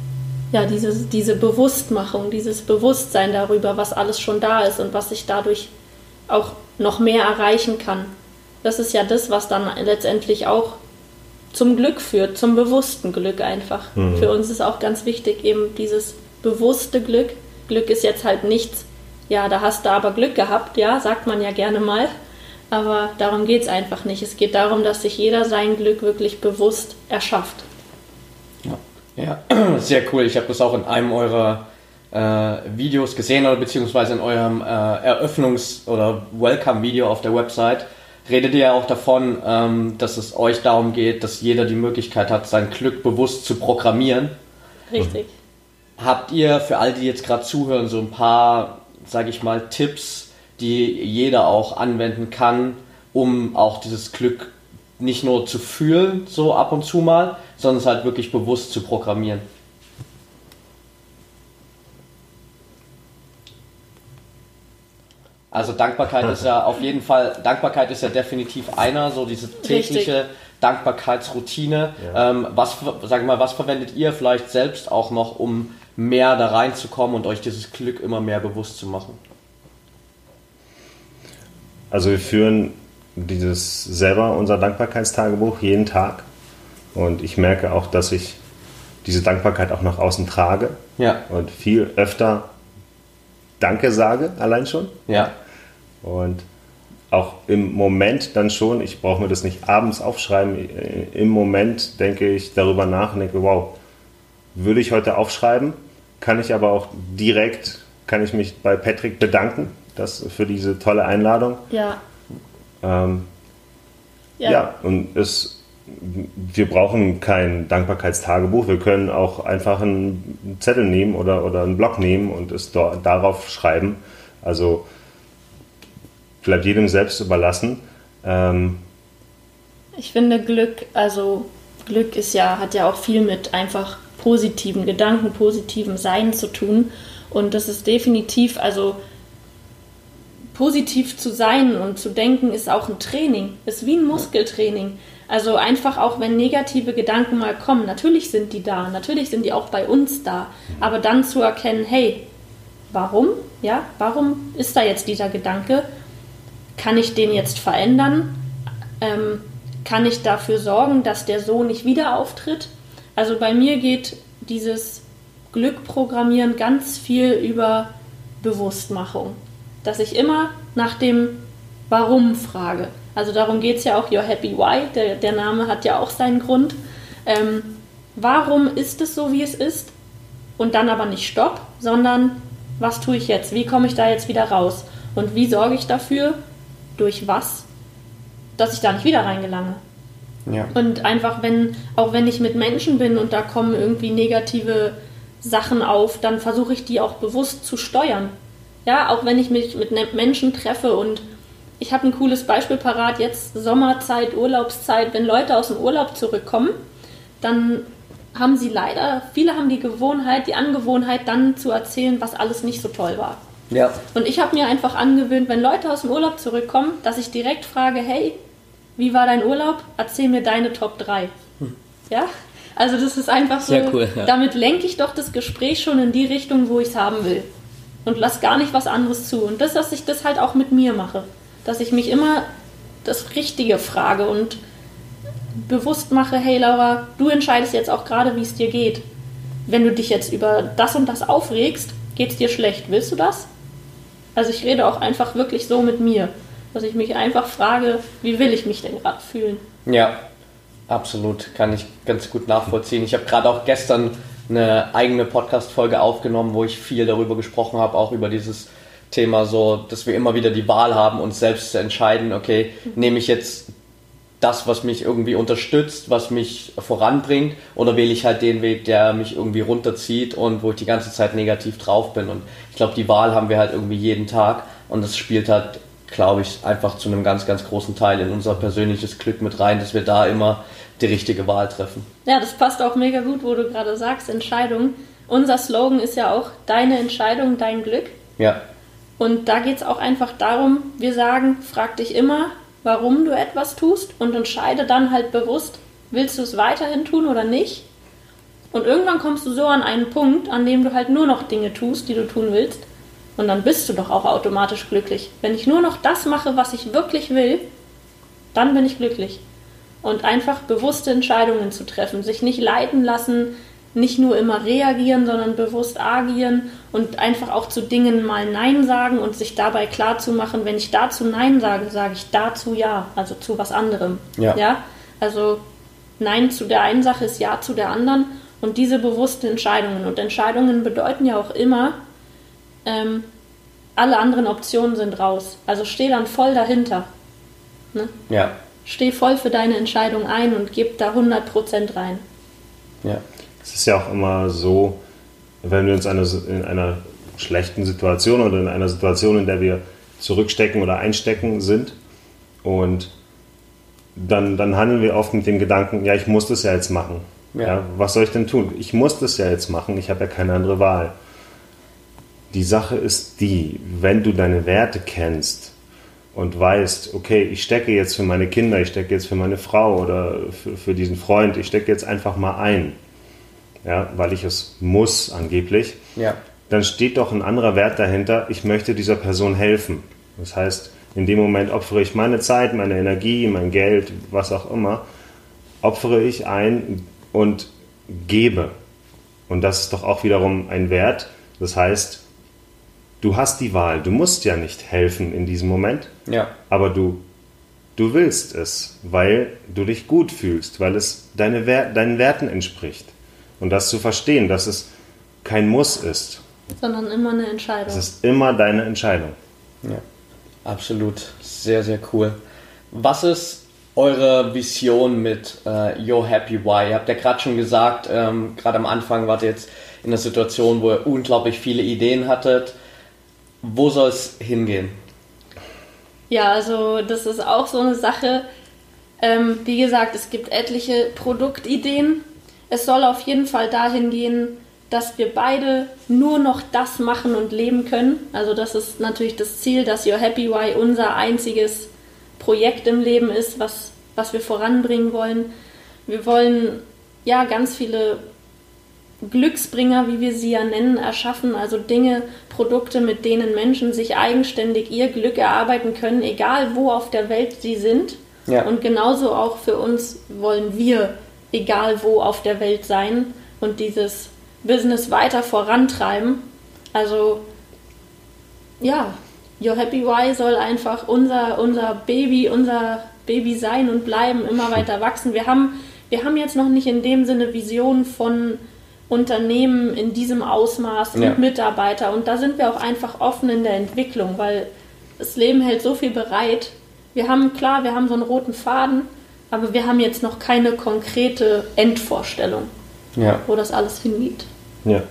Speaker 2: ja, dieses, diese Bewusstmachung, dieses Bewusstsein darüber, was alles schon da ist und was ich dadurch auch noch mehr erreichen kann. Das ist ja das, was dann letztendlich auch zum Glück führt, zum bewussten Glück einfach. Mhm. Für uns ist auch ganz wichtig eben dieses bewusste Glück. Glück ist jetzt halt nichts, ja, da hast du aber Glück gehabt, ja, sagt man ja gerne mal. Aber darum geht es einfach nicht. Es geht darum, dass sich jeder sein Glück wirklich bewusst erschafft.
Speaker 4: Ja, ja. sehr cool. Ich habe das auch in einem eurer äh, Videos gesehen oder beziehungsweise in eurem äh, Eröffnungs- oder Welcome-Video auf der Website redet ihr ja auch davon, ähm, dass es euch darum geht, dass jeder die Möglichkeit hat, sein Glück bewusst zu programmieren.
Speaker 2: Richtig.
Speaker 4: Habt ihr für all die jetzt gerade zuhören so ein paar, sage ich mal, Tipps, die jeder auch anwenden kann, um auch dieses Glück nicht nur zu fühlen, so ab und zu mal, sondern es halt wirklich bewusst zu programmieren? Also Dankbarkeit ist ja auf jeden Fall, Dankbarkeit ist ja definitiv einer, so diese tägliche
Speaker 2: Richtig.
Speaker 4: Dankbarkeitsroutine. Ähm, was, sag mal, was verwendet ihr vielleicht selbst auch noch, um mehr da reinzukommen und euch dieses Glück immer mehr bewusst zu machen?
Speaker 3: Also wir führen dieses selber unser Dankbarkeitstagebuch jeden Tag. Und ich merke auch, dass ich diese Dankbarkeit auch nach außen trage
Speaker 4: Ja,
Speaker 3: und viel öfter Danke sage, allein schon.
Speaker 4: ja,
Speaker 3: Und auch im Moment dann schon, ich brauche mir das nicht abends aufschreiben, im Moment denke ich darüber nach und denke, wow, würde ich heute aufschreiben, kann ich aber auch direkt, kann ich mich bei Patrick bedanken das, für diese tolle Einladung.
Speaker 2: Ja.
Speaker 3: Ähm,
Speaker 2: Ja.
Speaker 3: ja. und es, wir brauchen kein Dankbarkeitstagebuch. Wir können auch einfach einen Zettel nehmen oder, oder einen Block nehmen und es do, darauf schreiben. Also bleibt jedem selbst überlassen. Ähm,
Speaker 2: Ich finde Glück, also Glück ist ja, hat ja auch viel mit einfach positiven Gedanken, positivem Sein zu tun. Und das ist definitiv, also positiv zu sein und zu denken, ist auch ein Training, ist wie ein Muskeltraining. Also einfach auch, wenn negative Gedanken mal kommen, natürlich sind die da, natürlich sind die auch bei uns da, aber dann zu erkennen, hey, warum? Ja, warum ist da jetzt dieser Gedanke? Kann ich den jetzt verändern? Ähm, kann ich dafür sorgen, dass der so nicht wieder auftritt? Also bei mir geht dieses Glückprogrammieren ganz viel über Bewusstmachung. Dass ich immer nach dem Warum frage. Also darum geht es ja auch Your Happy Why, der, der Name hat ja auch seinen Grund. Ähm, warum ist es so, wie es ist? Und dann aber nicht Stopp, sondern was tue ich jetzt? Wie komme ich da jetzt wieder raus? Und wie sorge ich dafür? Durch was? Dass ich da nicht wieder reingelange.
Speaker 4: ja.
Speaker 2: Und einfach, wenn, auch wenn ich mit Menschen bin und da kommen irgendwie negative Sachen auf, dann versuche ich die auch bewusst zu steuern. Ja, auch wenn ich mich mit Menschen treffe und ich habe ein cooles Beispiel parat, jetzt Sommerzeit, Urlaubszeit, wenn Leute aus dem Urlaub zurückkommen, dann haben sie leider, viele haben die Gewohnheit, die Angewohnheit, dann zu erzählen, was alles nicht so toll war.
Speaker 4: Ja,
Speaker 2: Und ich habe mir einfach angewöhnt, wenn Leute aus dem Urlaub zurückkommen, dass ich direkt frage, hey, wie war dein Urlaub? Erzähl mir deine Top 3. Ja? Also das ist einfach so,
Speaker 4: cool, ja.
Speaker 2: damit lenke ich doch das Gespräch schon in die Richtung, wo ich es haben will. Und lass gar nicht was anderes zu. Und das, dass ich das halt auch mit mir mache. Dass ich mich immer das Richtige frage und bewusst mache, hey Laura, du entscheidest jetzt auch gerade, wie es dir geht. Wenn du dich jetzt über das und das aufregst, geht es dir schlecht. Willst du das? Also ich rede auch einfach wirklich so mit mir, dass ich mich einfach frage, wie will ich mich denn gerade fühlen?
Speaker 4: Ja, absolut. Kann ich ganz gut nachvollziehen. Ich habe gerade auch gestern eine eigene Podcast-Folge aufgenommen, wo ich viel darüber gesprochen habe, auch über dieses Thema so, dass wir immer wieder die Wahl haben, uns selbst zu entscheiden, okay, nehme ich jetzt das, was mich irgendwie unterstützt, was mich voranbringt, oder wähle ich halt den Weg, der mich irgendwie runterzieht und wo ich die ganze Zeit negativ drauf bin. Und ich glaube, die Wahl haben wir halt irgendwie jeden Tag und das spielt halt, glaube ich, einfach zu einem ganz, ganz großen Teil in unser persönliches Glück mit rein, dass wir da immer die richtige Wahl treffen.
Speaker 2: Ja, das passt auch mega gut, wo du gerade sagst, Entscheidung. Unser Slogan ist ja auch deine Entscheidung, dein Glück.
Speaker 4: Ja,
Speaker 2: Und da geht es auch einfach darum, wir sagen, frag dich immer, warum du etwas tust und entscheide dann halt bewusst, willst du es weiterhin tun oder nicht? Und irgendwann kommst du so an einen Punkt, an dem du halt nur noch Dinge tust, die du tun willst. Und dann bist du doch auch automatisch glücklich. Wenn ich nur noch das mache, was ich wirklich will, dann bin ich glücklich. Und einfach bewusste Entscheidungen zu treffen, sich nicht leiten lassen, nicht nur immer reagieren, sondern bewusst agieren und einfach auch zu Dingen mal Nein sagen und sich dabei klar zu machen, wenn ich dazu Nein sage, sage ich dazu Ja, also zu was anderem.
Speaker 4: Ja.
Speaker 2: ja? Also Nein zu der einen Sache ist Ja zu der anderen Und diese bewussten Entscheidungen. Und Entscheidungen bedeuten ja auch immer, ähm, alle anderen Optionen sind raus. Also steh dann voll dahinter. Ne?
Speaker 4: Ja.
Speaker 2: Steh voll für deine Entscheidung ein und gib da 100% rein.
Speaker 4: Ja.
Speaker 3: Es ist ja auch immer so, wenn wir uns eine, in einer schlechten Situation oder in einer Situation, in der wir zurückstecken oder einstecken sind und dann, dann handeln wir oft mit dem Gedanken, ja, ich muss das ja jetzt machen.
Speaker 4: Ja.
Speaker 3: Ja. was soll ich denn tun? Ich muss das ja jetzt machen, ich habe ja keine andere Wahl. Die Sache ist die, wenn du deine Werte kennst und weißt, okay, ich stecke jetzt für meine Kinder, ich stecke jetzt für meine Frau oder für, für diesen Freund, ich stecke jetzt einfach mal ein, ja, weil ich es muss angeblich,
Speaker 4: Ja.
Speaker 3: dann steht doch ein anderer Wert dahinter, ich möchte dieser Person helfen. Das heißt, in dem Moment opfere ich meine Zeit, meine Energie, mein Geld, was auch immer, opfere ich ein und gebe. Und das ist doch auch wiederum ein Wert. Das heißt, du hast die Wahl, du musst ja nicht helfen in diesem Moment,
Speaker 4: Ja.
Speaker 3: aber du, du willst es, weil du dich gut fühlst, weil es deine Wer deinen Werten entspricht. Und das zu verstehen, dass es kein Muss ist.
Speaker 2: Sondern immer eine Entscheidung.
Speaker 3: Es ist immer deine Entscheidung.
Speaker 4: Ja, absolut. Sehr, sehr cool. Was ist eure Vision mit äh, Your Happy Why? Ihr habt ja gerade schon gesagt, ähm, gerade am Anfang wart ihr jetzt in einer Situation, wo ihr unglaublich viele Ideen hattet. Wo soll es hingehen?
Speaker 2: Ja, also das ist auch so eine Sache. Ähm, wie gesagt, es gibt etliche Produktideen. Es soll auf jeden Fall dahin gehen, dass wir beide nur noch das machen und leben können. Also das ist natürlich das Ziel, dass Your Happy Why unser einziges Projekt im Leben ist, was, was wir voranbringen wollen. Wir wollen ja ganz viele Glücksbringer, wie wir sie ja nennen, erschaffen, also Dinge, Produkte, mit denen Menschen sich eigenständig ihr Glück erarbeiten können, egal wo auf der Welt sie sind.
Speaker 4: Ja.
Speaker 2: Und genauso auch für uns wollen wir, egal wo auf der Welt sein und dieses Business weiter vorantreiben. Also ja, Your Happy Why soll einfach unser, unser Baby, unser Baby sein und bleiben, immer weiter wachsen. Wir haben, wir haben jetzt noch nicht in dem Sinne Visionen von Unternehmen in diesem Ausmaß und
Speaker 4: Ja.
Speaker 2: Mitarbeiter. Und da sind wir auch einfach offen in der Entwicklung, weil das Leben hält so viel bereit. Wir haben, klar, wir haben so einen roten Faden, aber wir haben jetzt noch keine konkrete Endvorstellung,
Speaker 4: Ja.
Speaker 2: wo das alles hingeht.
Speaker 3: Ja.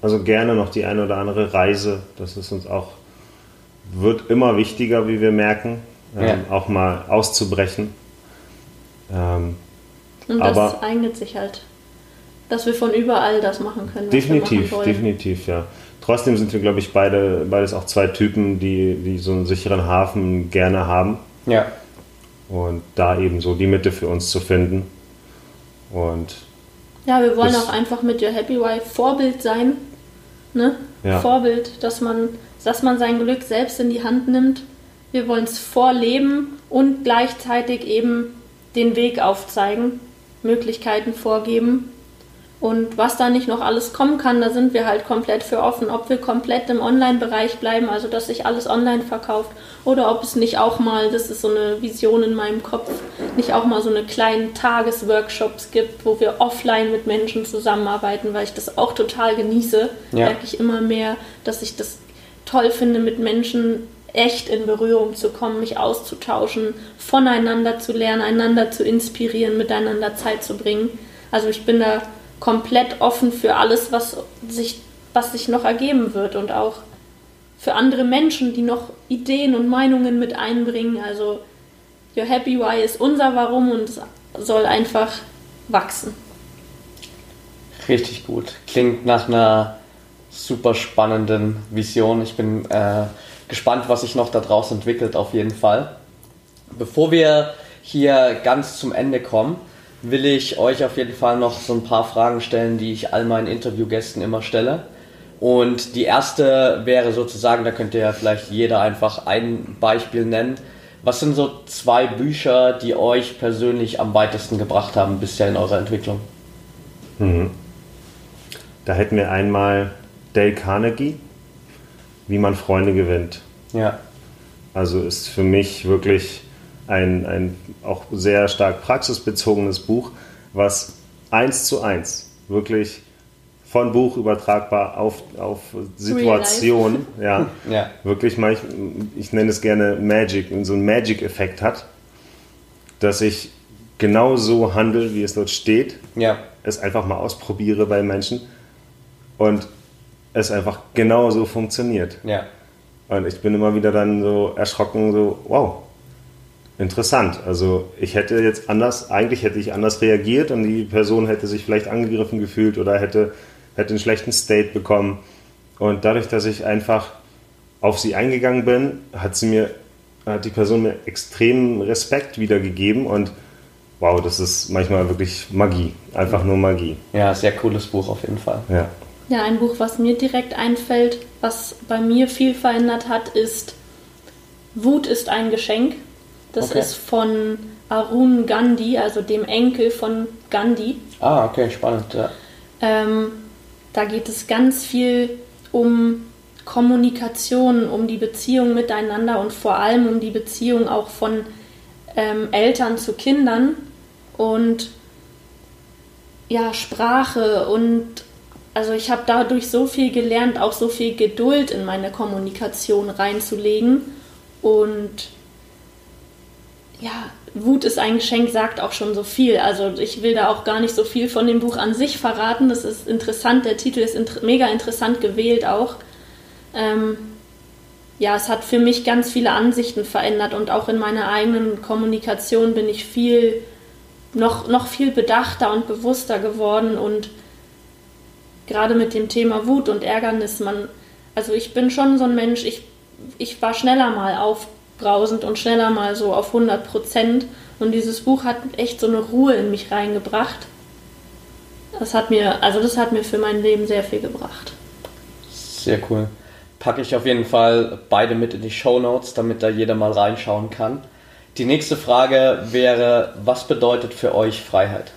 Speaker 3: Also gerne noch die eine oder andere Reise. Das ist uns auch, wird immer wichtiger, wie wir merken, ähm,
Speaker 4: Ja.
Speaker 3: auch mal auszubrechen. Ähm,
Speaker 2: Und das
Speaker 3: Aber-
Speaker 2: eignet sich halt, dass wir von überall das machen können. Was wir
Speaker 3: definitiv,
Speaker 2: machen wollen.
Speaker 3: definitiv, ja. Trotzdem sind wir, glaube ich, beide, beides auch zwei Typen, die, die so einen sicheren Hafen gerne haben.
Speaker 4: Ja.
Speaker 3: Und da eben so die Mitte für uns zu finden. Und
Speaker 2: Ja, wir wollen auch einfach mit Your Happy Wife Vorbild sein. Ne?
Speaker 3: Ja.
Speaker 2: Vorbild, dass man, dass man sein Glück selbst in die Hand nimmt. Wir wollen es vorleben und gleichzeitig eben den Weg aufzeigen, Möglichkeiten vorgeben. Und was da nicht noch alles kommen kann, da sind wir halt komplett für offen. Ob wir komplett im Online-Bereich bleiben, also dass sich alles online verkauft, oder ob es nicht auch mal, das ist so eine Vision in meinem Kopf, nicht auch mal so eine kleinen Tagesworkshops gibt, wo wir offline mit Menschen zusammenarbeiten, weil ich das auch total genieße.
Speaker 4: Ja.
Speaker 2: Merke ich immer mehr, dass ich das toll finde, mit Menschen echt in Berührung zu kommen, mich auszutauschen, voneinander zu lernen, einander zu inspirieren, miteinander Zeit zu bringen. Also ich bin da komplett offen für alles, was sich, was sich noch ergeben wird und auch für andere Menschen, die noch Ideen und Meinungen mit einbringen. Also Your Happy Why ist unser Warum und soll einfach wachsen.
Speaker 4: Richtig gut. Klingt nach einer super spannenden Vision. Ich bin äh, gespannt, was sich noch da draus entwickelt, auf jeden Fall. Bevor wir hier ganz zum Ende kommen, will ich euch auf jeden Fall noch so ein paar Fragen stellen, die ich all meinen Interviewgästen immer stelle. Und die erste wäre sozusagen, da könnt ihr ja vielleicht jeder einfach ein Beispiel nennen. Was sind so zwei Bücher, die euch persönlich am weitesten gebracht haben bisher in eurer Entwicklung?
Speaker 3: da hätten wir einmal Dale Carnegie, wie man Freunde gewinnt.
Speaker 4: Ja,
Speaker 3: Also ist für mich wirklich ein, ein auch sehr stark praxisbezogenes Buch, was eins zu eins wirklich von Buch übertragbar auf, auf Situation, ja, ja, wirklich mal, ich, ich nenne es gerne Magic, so einen Magic-Effekt hat, dass ich genau so handle, wie es dort steht, ja. es einfach mal ausprobiere bei Menschen und es einfach genau so funktioniert. Ja. Und ich bin immer wieder dann so erschrocken, so, wow, interessant. Also ich hätte jetzt anders, eigentlich hätte ich anders reagiert und die Person hätte sich vielleicht angegriffen gefühlt oder hätte hätte einen schlechten State bekommen. Und dadurch, dass ich einfach auf sie eingegangen bin, hat sie mir, hat die Person mir extremen Respekt wiedergegeben und wow, das ist manchmal wirklich Magie. Einfach nur Magie.
Speaker 4: Ja, sehr cooles Buch auf jeden Fall.
Speaker 2: Ja. Ja, ein Buch, was mir direkt einfällt, was bei mir viel verändert hat, ist Wut ist ein Geschenk. Das okay. ist von Arun Gandhi, also dem Enkel von Gandhi.
Speaker 4: Ah, okay, spannend, ja.
Speaker 2: Ähm, da geht es ganz viel um Kommunikation, um die Beziehung miteinander und vor allem um die Beziehung auch von ähm, Eltern zu Kindern und ja, Sprache und also ich habe dadurch so viel gelernt, auch so viel Geduld in meine Kommunikation reinzulegen und ja, Wut ist ein Geschenk sagt auch schon so viel. Also ich will da auch gar nicht so viel von dem Buch an sich verraten. Das ist interessant, der Titel ist int mega interessant gewählt auch. Ähm, ja, es hat für mich ganz viele Ansichten verändert und auch in meiner eigenen Kommunikation bin ich viel, noch, noch viel bedachter und bewusster geworden und gerade mit dem Thema Wut und Ärgernis, man, also ich bin schon so ein Mensch, ich, ich war schneller mal auf brausend und schneller mal so auf 100 Prozent. Und dieses Buch hat echt so eine Ruhe in mich reingebracht. Das hat mir, also das hat mir für mein Leben sehr viel gebracht.
Speaker 4: Sehr cool. Packe ich auf jeden Fall beide mit in die Show Notes, damit da jeder mal reinschauen kann. Die nächste Frage wäre, was bedeutet für euch Freiheit?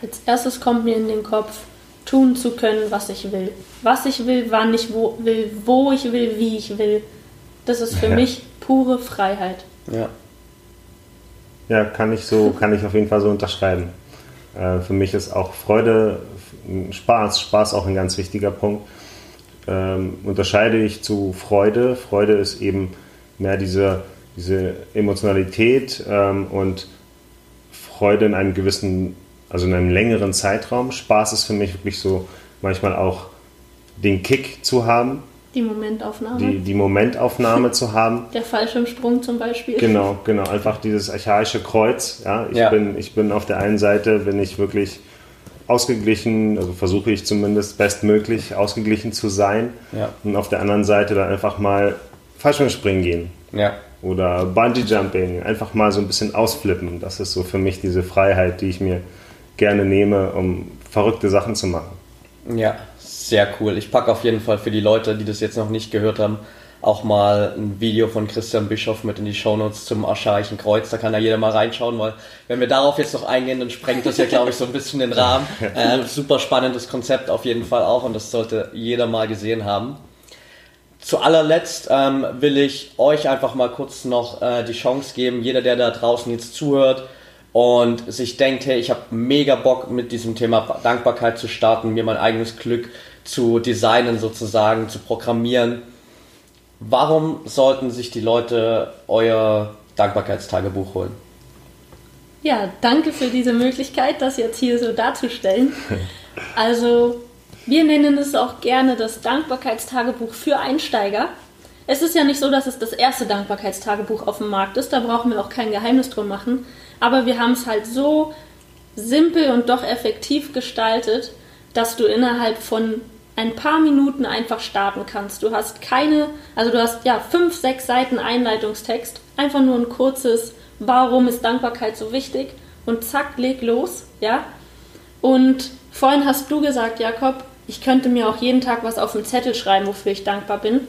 Speaker 2: Als erstes kommt mir in den Kopf, tun zu können, was ich will. Was ich will, wann ich wo will, wo ich will, wie ich will. Das ist für ja. mich pure Freiheit.
Speaker 3: Ja. Ja, kann ich so, kann ich auf jeden Fall so unterschreiben. Äh, für mich ist auch Freude, Spaß, Spaß auch ein ganz wichtiger Punkt. Ähm, unterscheide ich zu Freude. Freude ist eben mehr diese, diese Emotionalität ähm, und Freude in einem gewissen, also in einem längeren Zeitraum. Spaß ist für mich wirklich so manchmal auch den Kick zu haben,
Speaker 2: die Momentaufnahme.
Speaker 3: Die, die Momentaufnahme zu haben.
Speaker 2: Der Fallschirmsprung zum Beispiel.
Speaker 3: Genau, genau. Einfach dieses archaische Kreuz. Ja, ich, ja. Bin, ich bin auf der einen Seite, bin ich wirklich ausgeglichen, also versuche ich zumindest bestmöglich ausgeglichen zu sein. Ja. Und auf der anderen Seite dann einfach mal Fallschirmspringen gehen. Ja. Oder Bungee Jumping. Einfach mal so ein bisschen ausflippen. Das ist so für mich diese Freiheit, die ich mir gerne nehme, um verrückte Sachen zu machen.
Speaker 4: Ja, sehr cool. Ich packe auf jeden Fall für die Leute, die das jetzt noch nicht gehört haben, auch mal ein Video von Christian Bischoff mit in die Shownotes zum Archaischen Kreuz. Da kann ja jeder mal reinschauen, weil wenn wir darauf jetzt noch eingehen, dann sprengt das ja, glaube ich, so ein bisschen den Rahmen. Äh, super spannendes Konzept auf jeden Fall auch und das sollte jeder mal gesehen haben. Zu allerletzt ähm, will ich euch einfach mal kurz noch äh, die Chance geben, jeder, der da draußen jetzt zuhört, und sich denkt, hey, ich habe mega Bock mit diesem Thema Dankbarkeit zu starten, mir mein eigenes Glück zu designen sozusagen, zu programmieren. Warum sollten sich die Leute euer Dankbarkeitstagebuch holen?
Speaker 2: Ja, danke für diese Möglichkeit, das jetzt hier so darzustellen. Also, wir nennen es auch gerne das Dankbarkeitstagebuch für Einsteiger. Es ist ja nicht so, dass es das erste Dankbarkeitstagebuch auf dem Markt ist, da brauchen wir auch kein Geheimnis drum machen. Aber wir haben es halt so simpel und doch effektiv gestaltet, dass du innerhalb von ein paar Minuten einfach starten kannst. Du hast keine, also du hast ja fünf, sechs Seiten Einleitungstext, einfach nur ein kurzes, warum ist Dankbarkeit so wichtig und zack, leg los, ja. Und vorhin hast du gesagt, Jakob, ich könnte mir auch jeden Tag was auf den Zettel schreiben, wofür ich dankbar bin.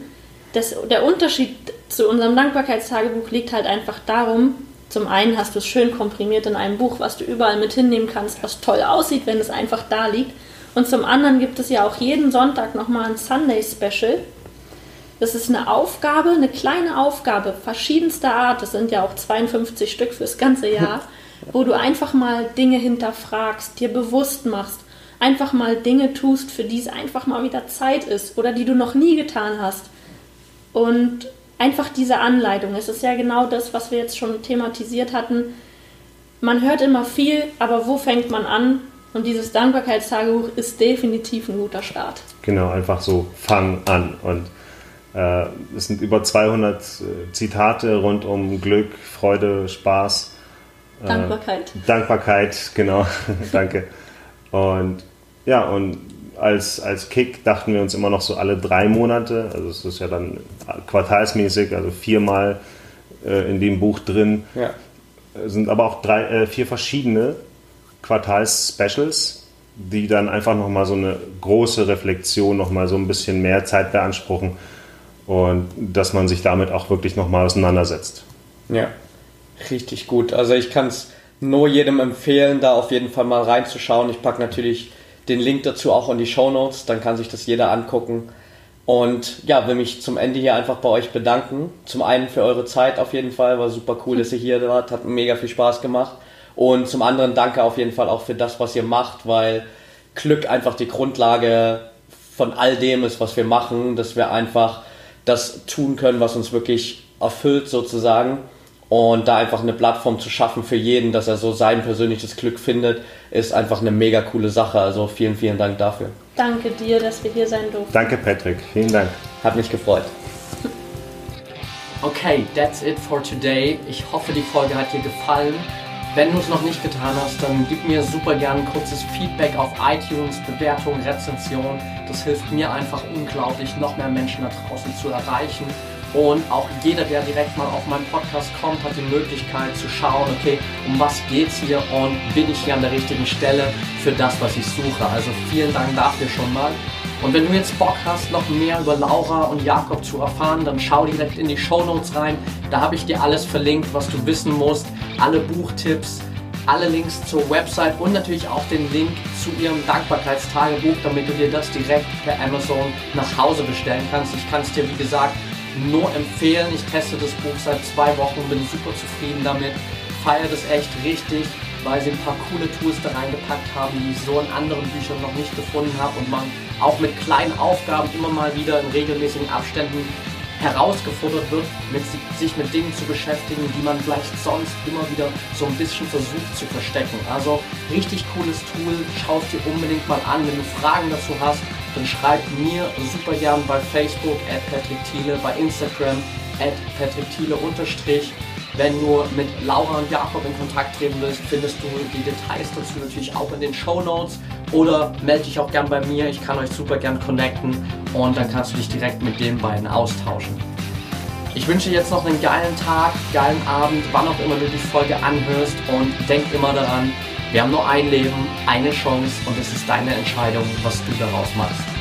Speaker 2: Das, der Unterschied zu unserem Dankbarkeitstagebuch liegt halt einfach darum, zum einen hast du es schön komprimiert in einem Buch, was du überall mit hinnehmen kannst, was toll aussieht, wenn es einfach da liegt. Und zum anderen gibt es ja auch jeden Sonntag nochmal ein Sunday Special. Das ist eine Aufgabe, eine kleine Aufgabe verschiedenster Art. Das sind ja auch 52 Stück fürs ganze Jahr. wo du einfach mal Dinge hinterfragst, dir bewusst machst, einfach mal Dinge tust, für die es einfach mal wieder Zeit ist oder die du noch nie getan hast. Und einfach diese Anleitung, es ist ja genau das, was wir jetzt schon thematisiert hatten. Man hört immer viel, aber wo fängt man an? Und dieses Dankbarkeitstagebuch ist definitiv ein guter Start.
Speaker 3: Genau, einfach so, fang an. Und äh, es sind über 200 äh, Zitate rund um Glück, Freude, Spaß.
Speaker 2: Äh, Dankbarkeit.
Speaker 3: Dankbarkeit, genau, danke. Und ja, und als, als Kick dachten wir uns immer noch so alle drei Monate, also es ist ja dann quartalsmäßig, also viermal äh, in dem Buch drin. Ja. Es sind aber auch drei, äh, vier verschiedene Quartals-Specials, die dann einfach nochmal so eine große Reflexion, nochmal so ein bisschen mehr Zeit beanspruchen und dass man sich damit auch wirklich nochmal auseinandersetzt.
Speaker 1: Ja, richtig gut. Also ich kann es nur jedem empfehlen, da auf jeden Fall mal reinzuschauen. Ich packe natürlich den Link dazu auch in die Show Notes, dann kann sich das jeder angucken. Und ja, will mich zum Ende hier einfach bei euch bedanken. Zum einen für eure Zeit auf jeden Fall, war super cool, dass ihr hier wart, hat mega viel Spaß gemacht. Und zum anderen danke auf jeden Fall auch für das, was ihr macht, weil Glück einfach die Grundlage von all dem ist, was wir machen, dass wir einfach das tun können, was uns wirklich erfüllt sozusagen. Und da einfach eine Plattform zu schaffen für jeden, dass er so sein persönliches Glück findet, ist einfach eine mega coole Sache. Also vielen, vielen Dank dafür.
Speaker 2: Danke dir, dass wir hier sein durften.
Speaker 3: Danke, Patrick. Vielen Dank.
Speaker 1: Hat mich gefreut. Okay, that's it for today. Ich hoffe, die Folge hat dir gefallen. Wenn du es noch nicht getan hast, dann gib mir super gerne ein kurzes Feedback auf iTunes, Bewertung, Rezension. Das hilft mir einfach unglaublich, noch mehr Menschen da draußen zu erreichen. Und auch jeder, der direkt mal auf meinen Podcast kommt, hat die Möglichkeit zu schauen, okay, um was geht's hier und bin ich hier an der richtigen Stelle für das, was ich suche. Also vielen Dank dafür schon mal. Und wenn du jetzt Bock hast, noch mehr über Laura und Jakob zu erfahren, dann schau direkt in die Show Notes rein. Da habe ich dir alles verlinkt, was du wissen musst. Alle Buchtipps, alle Links zur Website und natürlich auch den Link zu ihrem Dankbarkeitstagebuch, damit du dir das direkt per Amazon nach Hause bestellen kannst. Ich kann es dir, wie gesagt, nur empfehlen. Ich teste das Buch seit zwei Wochen, bin super zufrieden damit, feiere das echt richtig, weil sie ein paar coole Tools da reingepackt haben, die ich so in anderen Büchern noch nicht gefunden habe und man auch mit kleinen Aufgaben immer mal wieder in regelmäßigen Abständen herausgefordert wird, mit, sich mit Dingen zu beschäftigen, die man vielleicht sonst immer wieder so ein bisschen versucht zu verstecken. Also richtig cooles Tool, schau es dir unbedingt mal an. Wenn du Fragen dazu hast, dann schreib mir super gern bei Facebook at Patrick Thiele, bei Instagram at Patrick Thiele unterstrich. Wenn du mit Laura und Jakob in Kontakt treten willst, findest du die Details dazu natürlich auch in den Show Notes. Oder melde dich auch gern bei mir, ich kann euch super gern connecten und dann kannst du dich direkt mit den beiden austauschen. Ich wünsche jetzt noch einen geilen Tag, geilen Abend, wann auch immer du die Folge anhörst und denk immer daran, wir haben nur ein Leben, eine Chance und es ist deine Entscheidung, was du daraus machst.